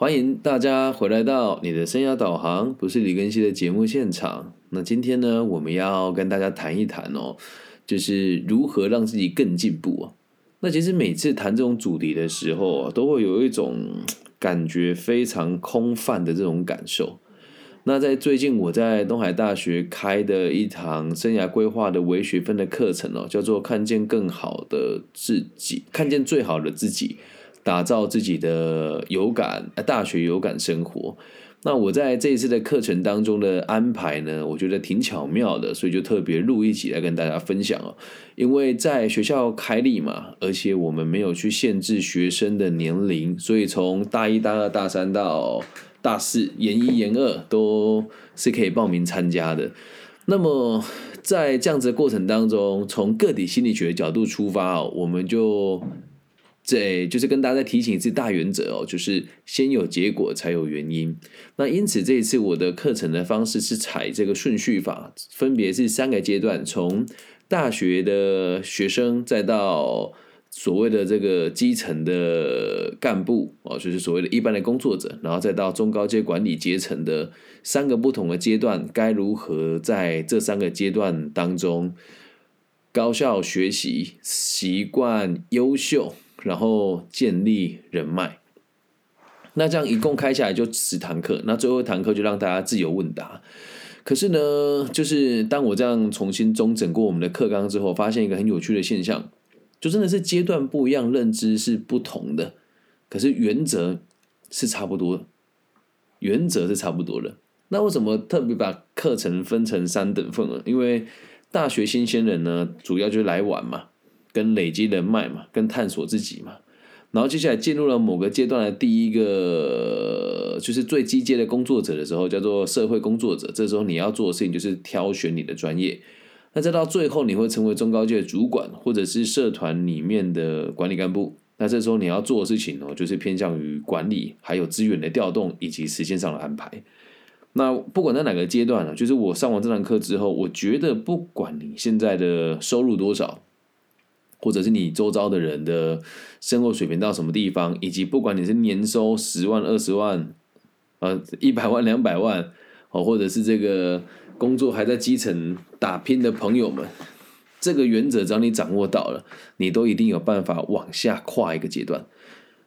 欢迎大家回来到你的生涯导航，不是李根熙的节目现场。那今天呢，我们要跟大家谈一谈哦，就是如何让自己更进步啊。那其实每次谈这种主题的时候，都会有一种感觉非常空泛的这种感受。那在最近我在东海大学开的一堂生涯规划的微学分的课程哦，叫做“看见更好的自己，看见最好的自己”。打造自己的有感大学有感生活。那我在这一次的课程当中的安排呢，我觉得挺巧妙的，所以就特别录一集来跟大家分享哦。因为在学校开立嘛，而且我们没有去限制学生的年龄，所以从大一、大二、大三到大四，研一、研二都是可以报名参加的。那么在这样子的过程当中，从个体心理学的角度出发哦，我们就。这就是跟大家提醒一次大原则哦，就是先有结果才有原因。那因此这一次我的课程的方式是采这个顺序法，分别是三个阶段，从大学的学生再到所谓的这个基层的干部哦，就是所谓的一般的工作者，然后再到中高阶管理阶层的三个不同的阶段，该如何在这三个阶段当中高效学习、习惯优秀。然后建立人脉，那这样一共开下来就十堂课，那最后一堂课就让大家自由问答。可是呢，就是当我这样重新中整过我们的课纲之后，发现一个很有趣的现象，就真的是阶段不一样，认知是不同的，可是原则是差不多，原则是差不多的。那为什么特别把课程分成三等份呢？因为大学新鲜人呢，主要就是来玩嘛。跟累积人脉嘛，跟探索自己嘛，然后接下来进入了某个阶段的第一个，就是最基阶的工作者的时候，叫做社会工作者。这时候你要做的事情就是挑选你的专业。那再到最后，你会成为中高阶主管，或者是社团里面的管理干部。那这时候你要做的事情哦，就是偏向于管理，还有资源的调动以及时间上的安排。那不管在哪个阶段呢，就是我上完这堂课之后，我觉得不管你现在的收入多少。或者是你周遭的人的生活水平到什么地方，以及不管你是年收十万、二十万、呃一百万、两百万，哦，或者是这个工作还在基层打拼的朋友们，这个原则只要你掌握到了，你都一定有办法往下跨一个阶段。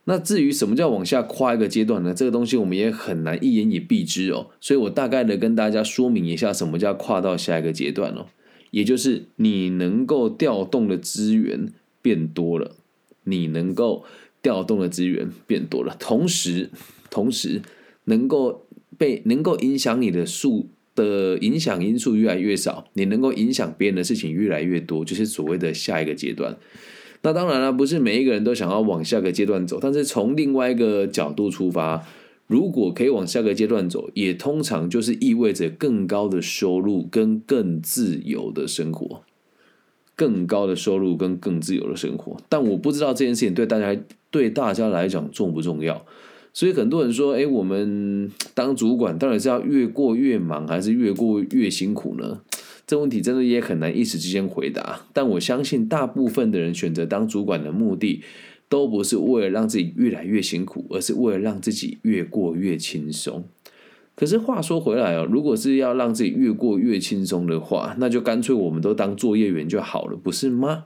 那至于什么叫往下跨一个阶段呢？这个东西我们也很难一言以蔽之哦。所以我大概的跟大家说明一下，什么叫跨到下一个阶段哦。也就是你能够调动的资源变多了，你能够调动的资源变多了，同时，同时能够被能够影响你的数的影响因素越来越少，你能够影响别人的事情越来越多，就是所谓的下一个阶段。那当然了，不是每一个人都想要往下个阶段走，但是从另外一个角度出发。如果可以往下个阶段走，也通常就是意味着更高的收入跟更自由的生活，更高的收入跟更自由的生活。但我不知道这件事情对大家对大家来讲重不重要。所以很多人说：“哎，我们当主管到底是要越过越忙，还是越过越辛苦呢？”这问题真的也很难一时之间回答。但我相信，大部分的人选择当主管的目的。都不是为了让自己越来越辛苦，而是为了让自己越过越轻松。可是话说回来哦，如果是要让自己越过越轻松的话，那就干脆我们都当作业员就好了，不是吗？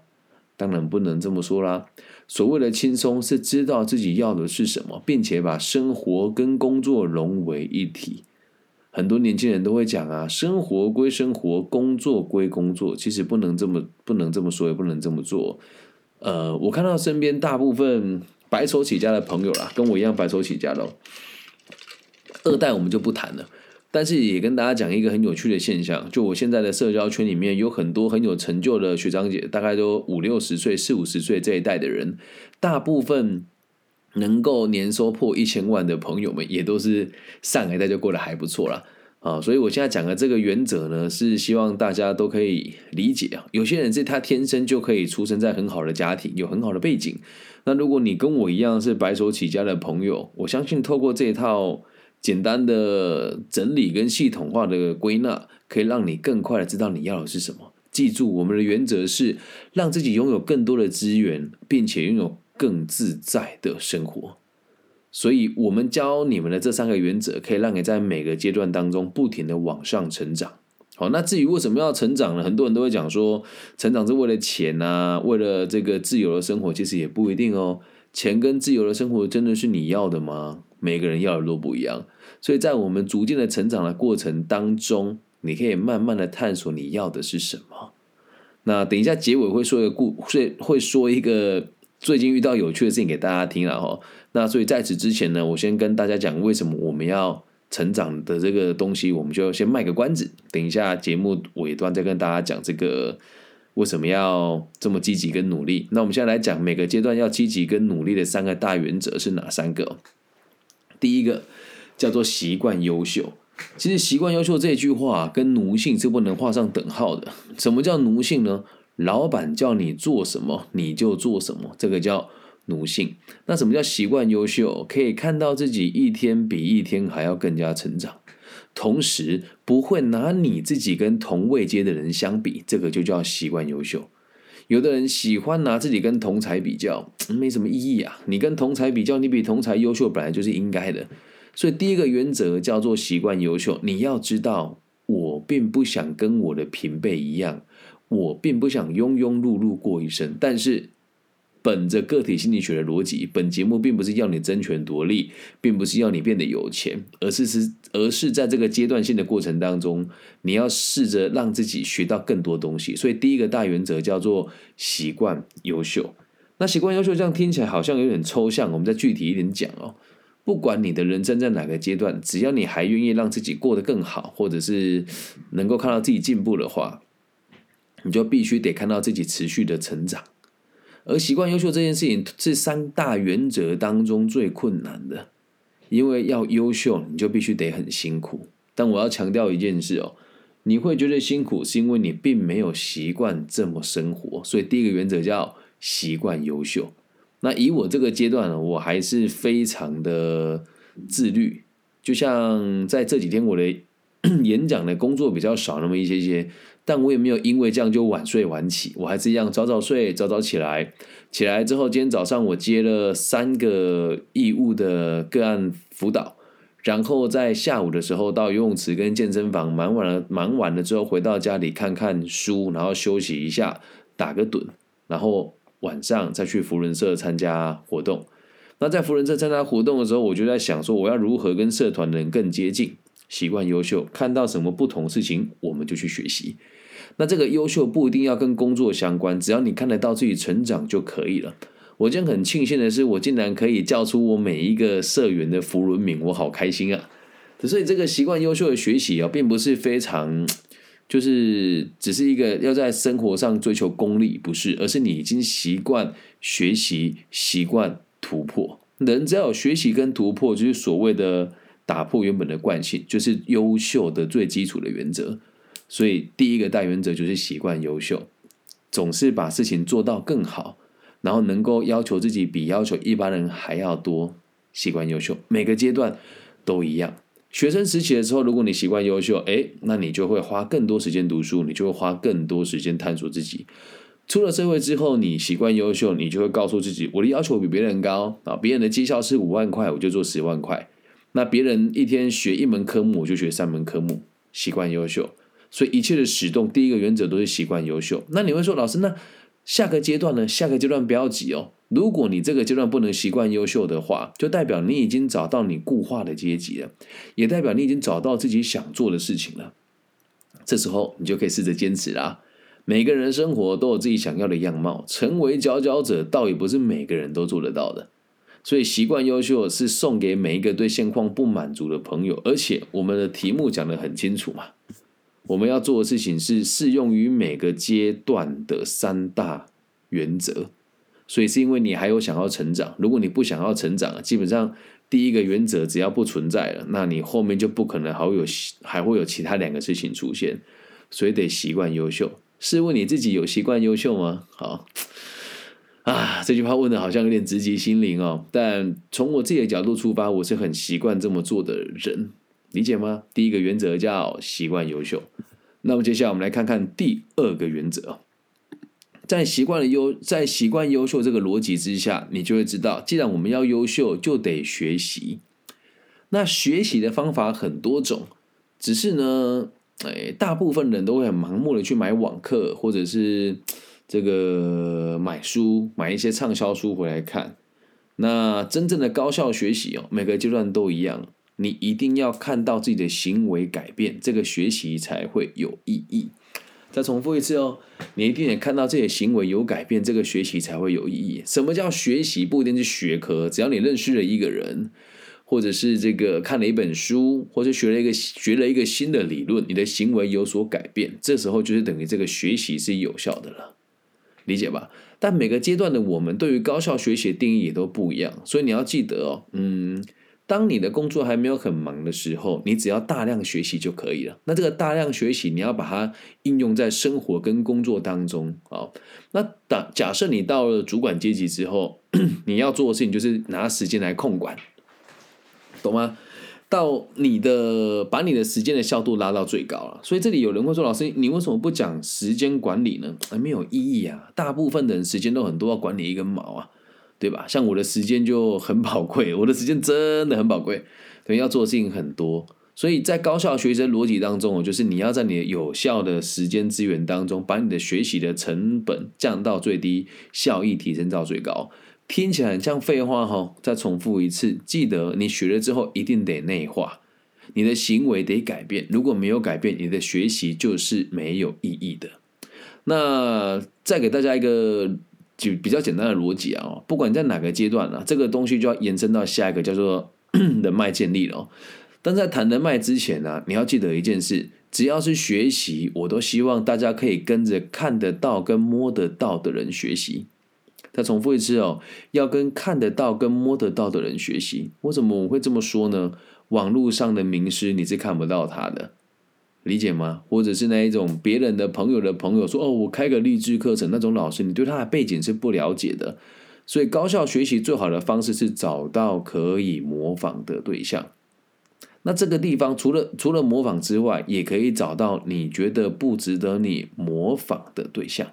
当然不能这么说啦。所谓的轻松，是知道自己要的是什么，并且把生活跟工作融为一体。很多年轻人都会讲啊，生活归生活，工作归工作。其实不能这么，不能这么说，也不能这么做。呃，我看到身边大部分白手起家的朋友啦，跟我一样白手起家的，二代我们就不谈了。但是也跟大家讲一个很有趣的现象，就我现在的社交圈里面有很多很有成就的学长姐，大概都五六十岁、四五十岁这一代的人，大部分能够年收破一千万的朋友们，也都是上一代就过得还不错了。啊，所以我现在讲的这个原则呢，是希望大家都可以理解啊。有些人是他天生就可以出生在很好的家庭，有很好的背景。那如果你跟我一样是白手起家的朋友，我相信透过这套简单的整理跟系统化的归纳，可以让你更快的知道你要的是什么。记住，我们的原则是让自己拥有更多的资源，并且拥有更自在的生活。所以我们教你们的这三个原则，可以让你在每个阶段当中不停的往上成长。好，那至于为什么要成长呢？很多人都会讲说，成长是为了钱啊，为了这个自由的生活，其实也不一定哦。钱跟自由的生活真的是你要的吗？每个人要的都不一样。所以在我们逐渐的成长的过程当中，你可以慢慢的探索你要的是什么。那等一下结尾会说一个故，会会说一个最近遇到有趣的事情给大家听了哈。那所以在此之前呢，我先跟大家讲为什么我们要。成长的这个东西，我们就先卖个关子，等一下节目尾端再跟大家讲这个为什么要这么积极跟努力。那我们现在来讲每个阶段要积极跟努力的三个大原则是哪三个？第一个叫做习惯优秀。其实习惯优秀这句话跟奴性是不能画上等号的。什么叫奴性呢？老板叫你做什么你就做什么，这个叫。奴性，那什么叫习惯优秀？可以看到自己一天比一天还要更加成长，同时不会拿你自己跟同位阶的人相比，这个就叫习惯优秀。有的人喜欢拿自己跟同才比较，没什么意义啊！你跟同才比较，你比同才优秀本来就是应该的。所以第一个原则叫做习惯优秀。你要知道，我并不想跟我的平辈一样，我并不想庸庸碌碌过一生，但是。本着个体心理学的逻辑，本节目并不是要你争权夺利，并不是要你变得有钱，而是是而是在这个阶段性的过程当中，你要试着让自己学到更多东西。所以第一个大原则叫做习惯优秀。那习惯优秀这样听起来好像有点抽象，我们再具体一点讲哦。不管你的人生在哪个阶段，只要你还愿意让自己过得更好，或者是能够看到自己进步的话，你就必须得看到自己持续的成长。而习惯优秀这件事情是三大原则当中最困难的，因为要优秀，你就必须得很辛苦。但我要强调一件事哦，你会觉得辛苦，是因为你并没有习惯这么生活。所以第一个原则叫习惯优秀。那以我这个阶段呢，我还是非常的自律。就像在这几天，我的 演讲的工作比较少那么一些些。但我也没有因为这样就晚睡晚起，我还是一样早早睡，早早起来。起来之后，今天早上我接了三个义务的个案辅导，然后在下午的时候到游泳池跟健身房忙完了，忙完了之后回到家里看看书，然后休息一下，打个盹，然后晚上再去福人社参加活动。那在福人社参加活动的时候，我就在想说，我要如何跟社团的人更接近？习惯优秀，看到什么不同事情，我们就去学习。那这个优秀不一定要跟工作相关，只要你看得到自己成长就可以了。我今天很庆幸的是，我竟然可以叫出我每一个社员的福伦名，我好开心啊！所以这个习惯优秀的学习啊，并不是非常，就是只是一个要在生活上追求功利，不是，而是你已经习惯学习，习惯突破。人只要有学习跟突破，就是所谓的打破原本的惯性，就是优秀的最基础的原则。所以，第一个大原则就是习惯优秀，总是把事情做到更好，然后能够要求自己比要求一般人还要多。习惯优秀，每个阶段都一样。学生时期的时候，如果你习惯优秀，哎，那你就会花更多时间读书，你就会花更多时间探索自己。出了社会之后，你习惯优秀，你就会告诉自己，我的要求比别人高啊，别人的绩效是五万块，我就做十万块。那别人一天学一门科目，我就学三门科目。习惯优秀。所以一切的始动，第一个原则都是习惯优秀。那你会说，老师，那下个阶段呢？下个阶段不要急哦。如果你这个阶段不能习惯优秀的话，就代表你已经找到你固化的阶级了，也代表你已经找到自己想做的事情了。这时候你就可以试着坚持啦。每个人生活都有自己想要的样貌，成为佼佼者，倒也不是每个人都做得到的。所以，习惯优秀是送给每一个对现况不满足的朋友，而且我们的题目讲得很清楚嘛。我们要做的事情是适用于每个阶段的三大原则，所以是因为你还有想要成长。如果你不想要成长，基本上第一个原则只要不存在了，那你后面就不可能还有还会有其他两个事情出现。所以得习惯优秀。试问你自己有习惯优秀吗？好啊，这句话问的好像有点直击心灵哦。但从我自己的角度出发，我是很习惯这么做的人。理解吗？第一个原则叫习惯优秀。那么接下来我们来看看第二个原则。在习惯了优在习惯优秀这个逻辑之下，你就会知道，既然我们要优秀，就得学习。那学习的方法很多种，只是呢，哎，大部分人都会很盲目的去买网课，或者是这个买书，买一些畅销书回来看。那真正的高效学习哦，每个阶段都一样，你一定要看到自己的行为改变，这个学习才会有意义。再重复一次哦，你一定得看到自己的行为有改变，这个学习才会有意义。什么叫学习？不一定是学科，只要你认识了一个人，或者是这个看了一本书，或者学了一个学了一个新的理论，你的行为有所改变，这时候就是等于这个学习是有效的了，理解吧？但每个阶段的我们对于高效学习的定义也都不一样，所以你要记得哦，嗯。当你的工作还没有很忙的时候，你只要大量学习就可以了。那这个大量学习，你要把它应用在生活跟工作当中啊。那打假设你到了主管阶级之后，你要做的事情就是拿时间来控管，懂吗？到你的把你的时间的效度拉到最高了。所以这里有人会说：“老师，你为什么不讲时间管理呢？”没有意义啊！大部分的人时间都很多，要管理一根毛啊。对吧？像我的时间就很宝贵，我的时间真的很宝贵，对，要做的事情很多，所以在高效学习逻辑当中，就是你要在你的有效的时间资源当中，把你的学习的成本降到最低，效益提升到最高。听起来很像废话哈，再重复一次，记得你学了之后一定得内化，你的行为得改变，如果没有改变，你的学习就是没有意义的。那再给大家一个。就比较简单的逻辑啊，不管在哪个阶段啊，这个东西就要延伸到下一个叫做 人脉建立了。但在谈人脉之前呢，你要记得一件事：只要是学习，我都希望大家可以跟着看得到跟摸得到的人学习。再重复一次哦，要跟看得到跟摸得到的人学习。为什么我会这么说呢？网络上的名师你是看不到他的。理解吗？或者是那一种别人的朋友的朋友说：“哦，我开个励志课程。”那种老师，你对他的背景是不了解的。所以，高效学习最好的方式是找到可以模仿的对象。那这个地方除了除了模仿之外，也可以找到你觉得不值得你模仿的对象。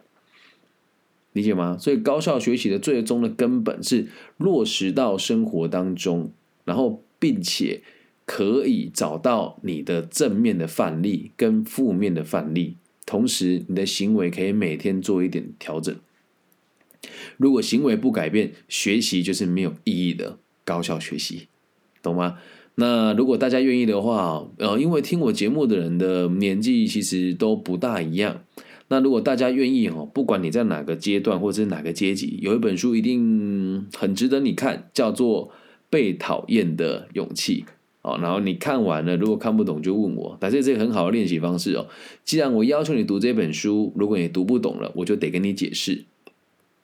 理解吗？所以，高效学习的最终的根本是落实到生活当中，然后并且。可以找到你的正面的范例跟负面的范例，同时你的行为可以每天做一点调整。如果行为不改变，学习就是没有意义的高效学习，懂吗？那如果大家愿意的话，呃，因为听我节目的人的年纪其实都不大一样。那如果大家愿意哈，不管你在哪个阶段或者是哪个阶级，有一本书一定很值得你看，叫做《被讨厌的勇气》。哦，然后你看完了，如果看不懂就问我，但是这个很好的练习方式哦。既然我要求你读这本书，如果你读不懂了，我就得跟你解释，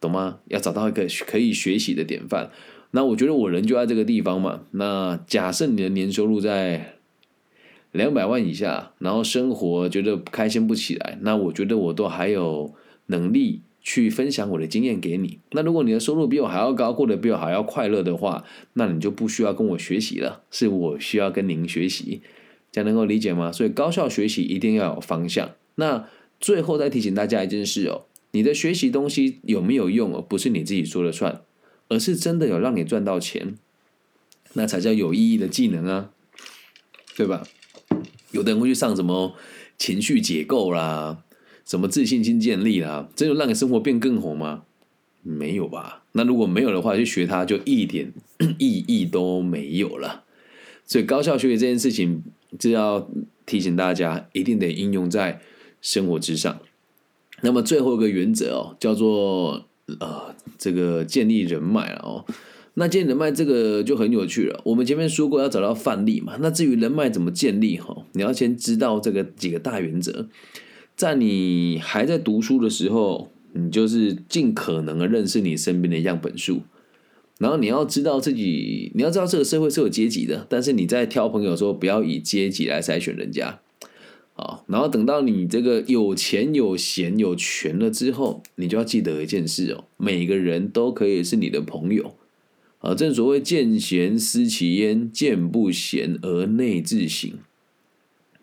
懂吗？要找到一个可以学习的典范。那我觉得我人就在这个地方嘛。那假设你的年收入在两百万以下，然后生活觉得开心不起来，那我觉得我都还有能力。去分享我的经验给你。那如果你的收入比我还要高，过得比我还要快乐的话，那你就不需要跟我学习了，是我需要跟您学习，这样能够理解吗？所以高效学习一定要有方向。那最后再提醒大家一件事哦，你的学习东西有没有用哦？不是你自己说了算，而是真的有让你赚到钱，那才叫有意义的技能啊，对吧？有的人会去上什么情绪解构啦。什么自信心建立啦？这就让你生活变更好吗？没有吧？那如果没有的话，去学它就一点 意义都没有了。所以高效学习这件事情，就要提醒大家，一定得应用在生活之上。那么最后一个原则哦，叫做呃，这个建立人脉了哦。那建立人脉这个就很有趣了。我们前面说过要找到范例嘛。那至于人脉怎么建立哈，你要先知道这个几个大原则。在你还在读书的时候，你就是尽可能的认识你身边的样本数，然后你要知道自己，你要知道这个社会是有阶级的，但是你在挑朋友的时候，不要以阶级来筛选人家，啊，然后等到你这个有钱有闲有权了之后，你就要记得一件事哦，每个人都可以是你的朋友，啊，正所谓见贤思齐焉，见不贤而内自省，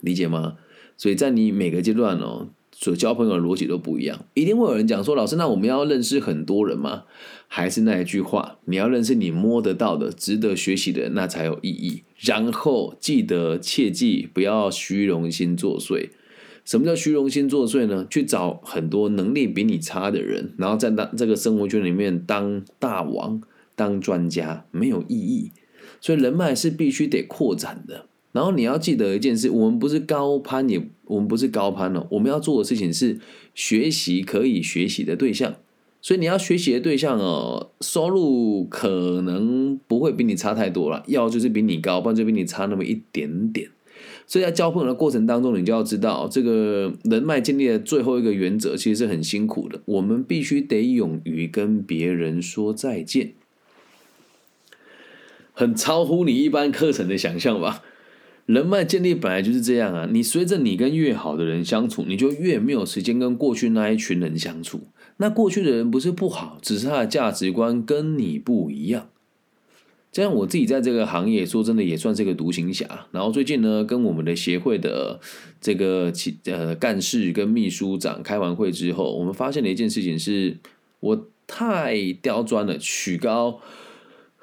理解吗？所以在你每个阶段哦，所交朋友的逻辑都不一样。一定会有人讲说，老师，那我们要认识很多人吗？还是那一句话，你要认识你摸得到的、值得学习的人，那才有意义。然后记得切记不要虚荣心作祟。什么叫虚荣心作祟呢？去找很多能力比你差的人，然后在当这个生活圈里面当大王、当专家，没有意义。所以人脉是必须得扩展的。然后你要记得一件事：我们不是高攀，也我们不是高攀哦。我们要做的事情是学习可以学习的对象。所以你要学习的对象哦，收入可能不会比你差太多了，要就是比你高，不然就比你差那么一点点。所以在交朋友的过程当中，你就要知道，这个人脉建立的最后一个原则，其实是很辛苦的。我们必须得勇于跟别人说再见，很超乎你一般课程的想象吧？人脉建立本来就是这样啊！你随着你跟越好的人相处，你就越没有时间跟过去那一群人相处。那过去的人不是不好，只是他的价值观跟你不一样。这样，我自己在这个行业，说真的也算是个独行侠。然后最近呢，跟我们的协会的这个其呃干事跟秘书长开完会之后，我们发现了一件事情，是我太刁钻了，曲高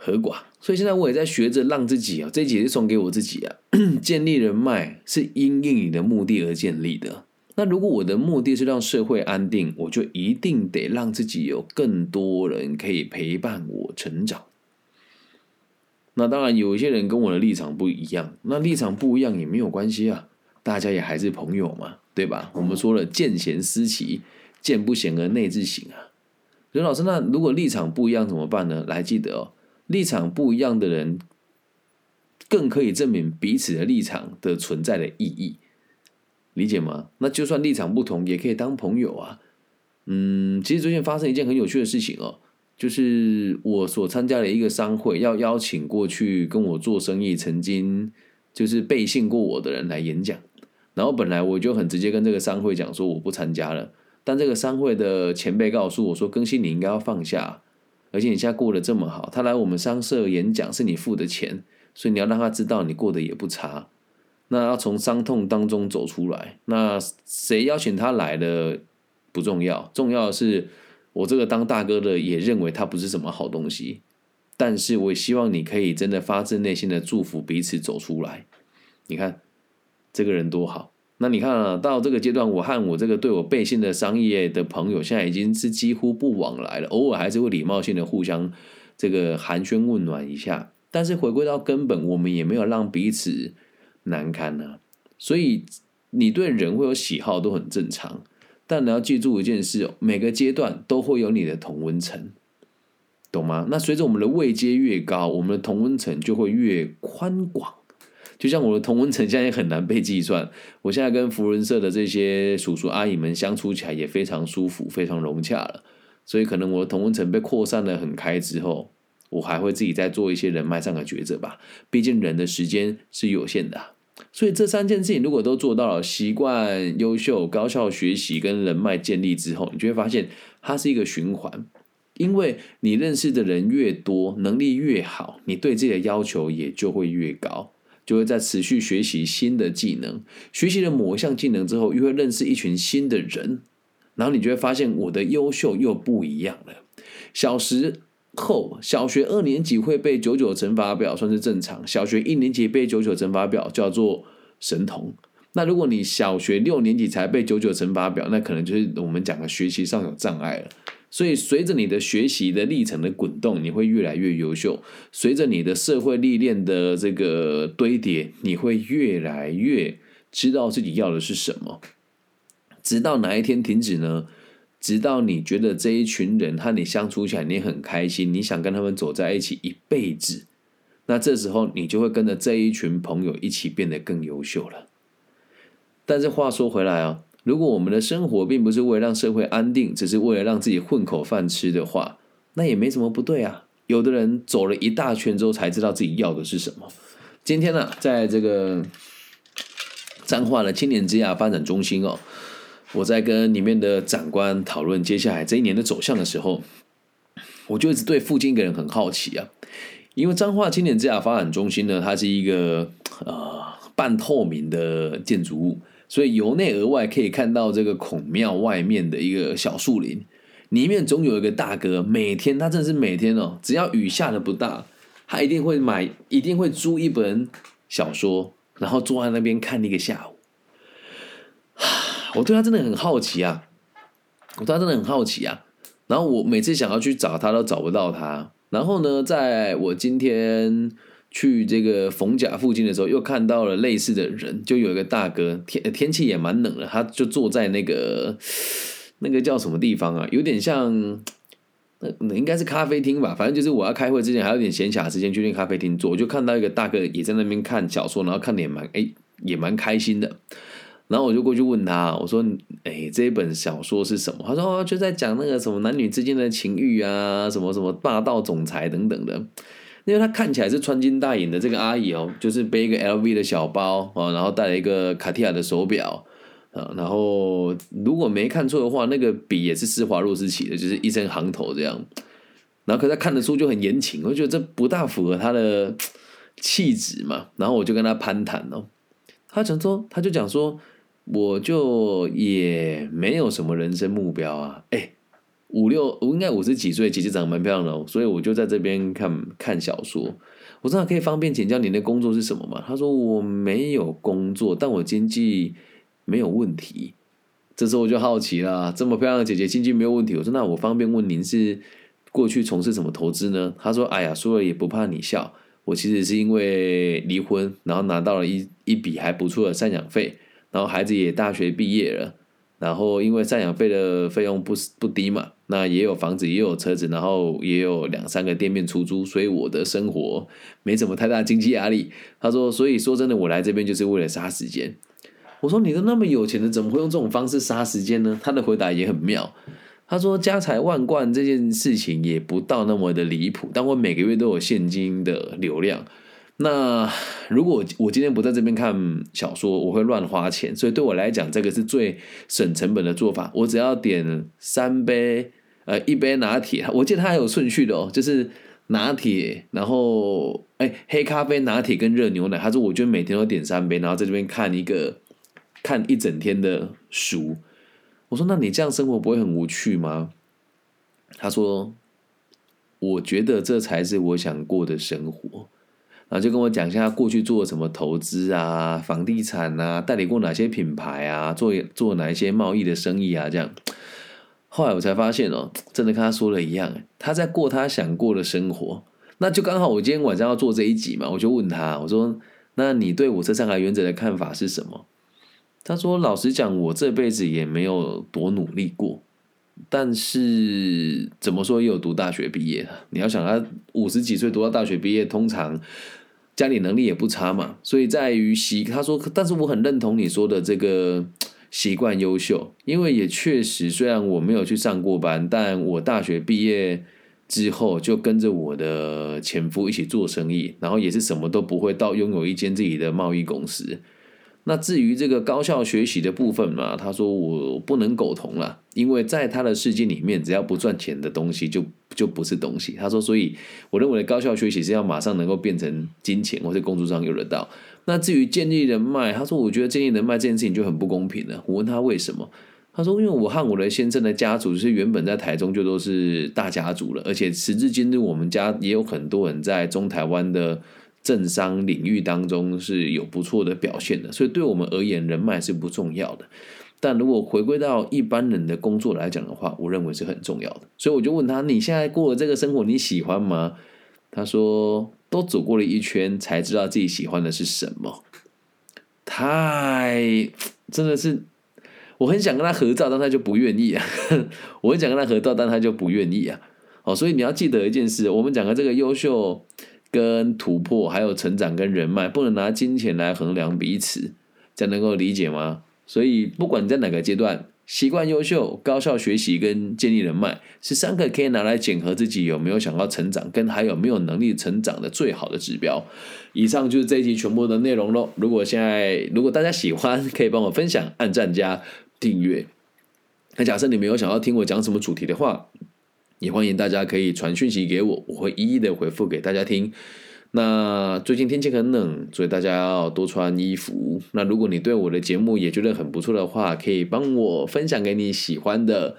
和寡。所以现在我也在学着让自己啊，这集是送给我自己啊，建立人脉是因应你的目的而建立的。那如果我的目的是让社会安定，我就一定得让自己有更多人可以陪伴我成长。那当然，有一些人跟我的立场不一样，那立场不一样也没有关系啊，大家也还是朋友嘛，对吧？我们说了，见贤思齐，见不贤而内自省啊。刘老师，那如果立场不一样怎么办呢？来记得哦，立场不一样的人，更可以证明彼此的立场的存在的意义，理解吗？那就算立场不同，也可以当朋友啊。嗯，其实最近发生一件很有趣的事情哦。就是我所参加的一个商会，要邀请过去跟我做生意、曾经就是背信过我的人来演讲。然后本来我就很直接跟这个商会讲说我不参加了，但这个商会的前辈告诉我说：“更新你应该要放下，而且你现在过得这么好，他来我们商社演讲是你付的钱，所以你要让他知道你过得也不差。那要从伤痛当中走出来。那谁邀请他来的不重要，重要的是。”我这个当大哥的也认为他不是什么好东西，但是我也希望你可以真的发自内心的祝福彼此走出来。你看这个人多好。那你看啊，到这个阶段，我和我这个对我背信的商业的朋友，现在已经是几乎不往来了，偶尔还是会礼貌性的互相这个寒暄问暖一下。但是回归到根本，我们也没有让彼此难堪呢。所以你对人会有喜好都很正常。但你要记住一件事，每个阶段都会有你的同温层，懂吗？那随着我们的位阶越高，我们的同温层就会越宽广。就像我的同温层现在也很难被计算，我现在跟福人社的这些叔叔阿姨们相处起来也非常舒服、非常融洽了。所以可能我的同温层被扩散的很开之后，我还会自己再做一些人脉上的抉择吧。毕竟人的时间是有限的。所以这三件事情如果都做到了，习惯、优秀、高效学习跟人脉建立之后，你就会发现它是一个循环。因为你认识的人越多，能力越好，你对自己的要求也就会越高，就会在持续学习新的技能。学习了某一项技能之后，又会认识一群新的人，然后你就会发现我的优秀又不一样了。小时。后小学二年级会背九九乘法表算是正常，小学一年级背九九乘法表叫做神童。那如果你小学六年级才背九九乘法表，那可能就是我们讲的学习上有障碍了。所以随着你的学习的历程的滚动，你会越来越优秀；随着你的社会历练的这个堆叠，你会越来越知道自己要的是什么。直到哪一天停止呢？直到你觉得这一群人和你相处起来你很开心，你想跟他们走在一起一辈子，那这时候你就会跟着这一群朋友一起变得更优秀了。但是话说回来啊，如果我们的生活并不是为了让社会安定，只是为了让自己混口饭吃的话，那也没什么不对啊。有的人走了一大圈之后才知道自己要的是什么。今天呢，在这个彰化的青年之亚发展中心哦。我在跟里面的长官讨论接下来这一年的走向的时候，我就一直对附近一个人很好奇啊，因为彰化青年之家发展中心呢，它是一个呃半透明的建筑物，所以由内而外可以看到这个孔庙外面的一个小树林，里面总有一个大哥，每天他真是每天哦，只要雨下的不大，他一定会买，一定会租一本小说，然后坐在那边看一个下午。我对他真的很好奇啊，我对他真的很好奇啊。然后我每次想要去找他，都找不到他。然后呢，在我今天去这个逢甲附近的时候，又看到了类似的人，就有一个大哥，天天气也蛮冷的，他就坐在那个那个叫什么地方啊？有点像那应该是咖啡厅吧。反正就是我要开会之前，还有点闲暇时间去那咖啡厅坐，我就看到一个大哥也在那边看小说，然后看的也蛮哎也蛮开心的。然后我就过去问他，我说：“哎，这一本小说是什么？”他说：“哦就在讲那个什么男女之间的情欲啊，什么什么霸道总裁等等的。”因为他看起来是穿金戴银的这个阿姨哦，就是背一个 LV 的小包啊，然后戴了一个卡地亚的手表啊，然后如果没看错的话，那个笔也是施华洛世奇的，就是一身行头这样。然后可是他看得出就很言情，我觉得这不大符合他的气质嘛。然后我就跟他攀谈哦，他讲说，他就讲说。我就也没有什么人生目标啊，哎，五六我应该五十几岁，其实长得蛮漂亮的，所以我就在这边看看小说。我真的可以方便请教您的工作是什么吗？他说我没有工作，但我经济没有问题。这时候我就好奇了，这么漂亮的姐姐经济没有问题，我说那我方便问您是过去从事什么投资呢？他说哎呀，说了也不怕你笑，我其实是因为离婚，然后拿到了一一笔还不错的赡养费。然后孩子也大学毕业了，然后因为赡养费的费用不不低嘛，那也有房子，也有车子，然后也有两三个店面出租，所以我的生活没什么太大经济压力。他说，所以说真的，我来这边就是为了杀时间。我说，你都那么有钱的，怎么会用这种方式杀时间呢？他的回答也很妙。他说，家财万贯这件事情也不到那么的离谱，但我每个月都有现金的流量。那如果我今天不在这边看小说，我会乱花钱，所以对我来讲，这个是最省成本的做法。我只要点三杯，呃，一杯拿铁，我记得它还有顺序的哦，就是拿铁，然后哎，黑咖啡、拿铁跟热牛奶。他说，我就每天都点三杯，然后在这边看一个看一整天的书。我说，那你这样生活不会很无趣吗？他说，我觉得这才是我想过的生活。然后就跟我讲一下过去做什么投资啊，房地产啊，代理过哪些品牌啊，做做哪一些贸易的生意啊，这样。后来我才发现哦，真的跟他说的一样，他在过他想过的生活。那就刚好我今天晚上要做这一集嘛，我就问他，我说：“那你对我这上海原则的看法是什么？”他说：“老实讲，我这辈子也没有多努力过，但是怎么说也有读大学毕业。你要想他五十几岁读到大学毕业，通常。”家里能力也不差嘛，所以在于习，他说，但是我很认同你说的这个习惯优秀，因为也确实，虽然我没有去上过班，但我大学毕业之后就跟着我的前夫一起做生意，然后也是什么都不会，到拥有一间自己的贸易公司。那至于这个高效学习的部分嘛，他说我不能苟同了，因为在他的世界里面，只要不赚钱的东西就就不是东西。他说，所以我认为的高效学习是要马上能够变成金钱，或者工作上用得到。那至于建立人脉，他说我觉得建立人脉这件事情就很不公平了。我问他为什么，他说因为我和我的先生的家族是原本在台中就都是大家族了，而且时至今日我们家也有很多人在中台湾的。政商领域当中是有不错的表现的，所以对我们而言，人脉是不重要的。但如果回归到一般人的工作来讲的话，我认为是很重要的。所以我就问他：“你现在过的这个生活你喜欢吗？”他说：“都走过了一圈，才知道自己喜欢的是什么。”太真的是，我很想跟他合照，但他就不愿意啊。我很想跟他合照，但他就不愿意啊。哦，所以你要记得一件事：我们讲的这个优秀。跟突破，还有成长跟人脉，不能拿金钱来衡量彼此，这样能够理解吗？所以不管你在哪个阶段，习惯优秀、高效学习跟建立人脉，是三个可以拿来检核自己有没有想要成长，跟还有没有能力成长的最好的指标。以上就是这一集全部的内容喽。如果现在如果大家喜欢，可以帮我分享、按赞加订阅。那假设你没有想要听我讲什么主题的话，也欢迎大家可以传讯息给我，我会一一的回复给大家听。那最近天气很冷，所以大家要多穿衣服。那如果你对我的节目也觉得很不错的话，可以帮我分享给你喜欢的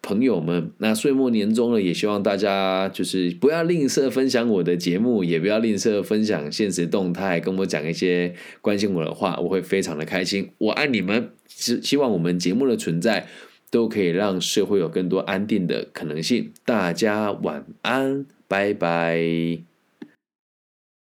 朋友们。那岁末年终了，也希望大家就是不要吝啬分享我的节目，也不要吝啬分享现实动态，跟我讲一些关心我的话，我会非常的开心。我爱你们，希希望我们节目的存在都可以让社会有更多安定的可能性。大家晚安，拜拜。